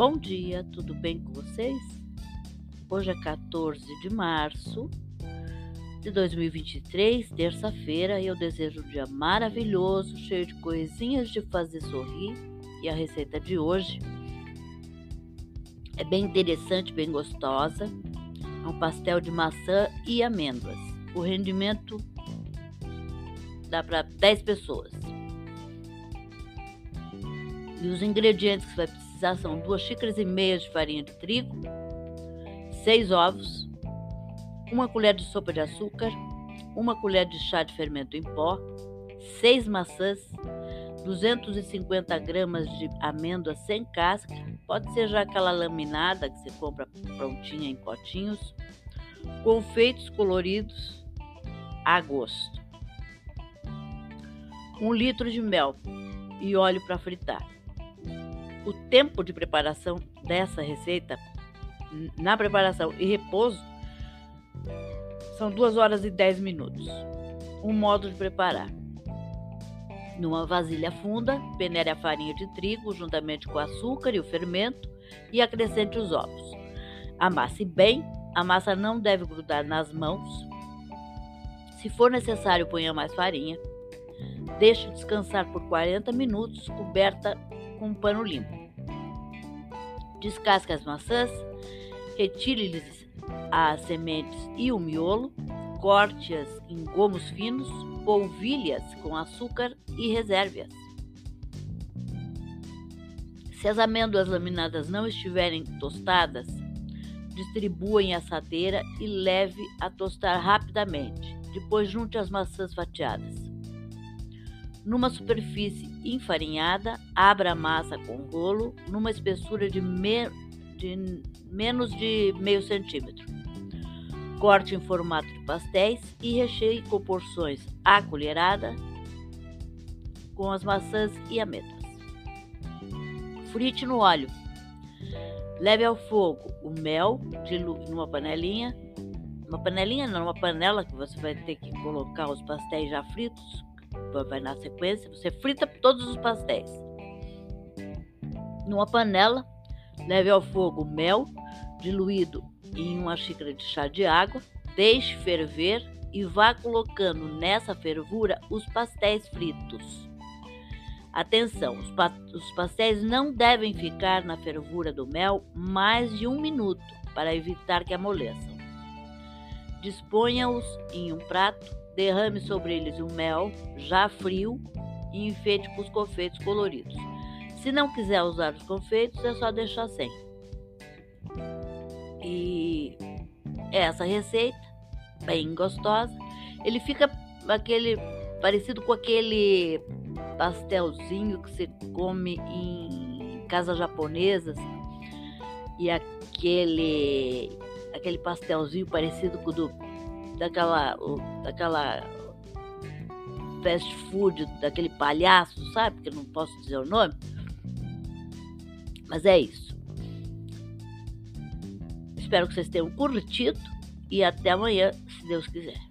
Bom dia, tudo bem com vocês? Hoje é 14 de março de 2023, terça-feira, e eu desejo um dia maravilhoso, cheio de coisinhas de fazer sorrir. E a receita de hoje é bem interessante, bem gostosa. É um pastel de maçã e amêndoas. O rendimento dá para 10 pessoas. E os ingredientes que você vai precisar são duas xícaras e meia de farinha de trigo, seis ovos, uma colher de sopa de açúcar, uma colher de chá de fermento em pó, seis maçãs, 250 gramas de amêndoa sem casca, pode ser já aquela laminada que você compra prontinha em potinhos, confeitos coloridos a gosto, um litro de mel e óleo para fritar. O tempo de preparação dessa receita, na preparação e repouso, são 2 horas e 10 minutos. Um modo de preparar. Numa vasilha funda, peneire a farinha de trigo juntamente com o açúcar e o fermento e acrescente os ovos. Amasse bem, a massa não deve grudar nas mãos. Se for necessário, ponha mais farinha. Deixe descansar por 40 minutos, coberta com um pano limpo. Descasque as maçãs, retire-lhes as sementes e o miolo, corte-as em gomos finos, polvilhe-as com açúcar e reserve-as. Se as amêndoas laminadas não estiverem tostadas, distribua em assadeira e leve a tostar rapidamente. Depois junte as maçãs fatiadas. Numa superfície enfarinhada, abra a massa com rolo numa espessura de, me... de menos de meio centímetro. Corte em formato de pastéis e recheie com porções à colherada com as maçãs e amêndoas. Frite no óleo. Leve ao fogo o mel numa panelinha, uma panelinha não, uma panela que você vai ter que colocar os pastéis já fritos vai na sequência, você frita todos os pastéis. Numa panela, leve ao fogo mel diluído em uma xícara de chá de água, deixe ferver e vá colocando nessa fervura os pastéis fritos. Atenção, os, pa os pastéis não devem ficar na fervura do mel mais de um minuto para evitar que amoleçam. Disponha-os em um prato Derrame sobre eles o mel já frio e enfeite com os confeitos coloridos. Se não quiser usar os confeitos, é só deixar sem. E essa receita, bem gostosa, ele fica aquele parecido com aquele pastelzinho que você come em casas japonesas e aquele aquele pastelzinho parecido com o do daquela, daquela fast food, daquele palhaço, sabe? Que não posso dizer o nome. Mas é isso. Espero que vocês tenham curtido e até amanhã, se Deus quiser.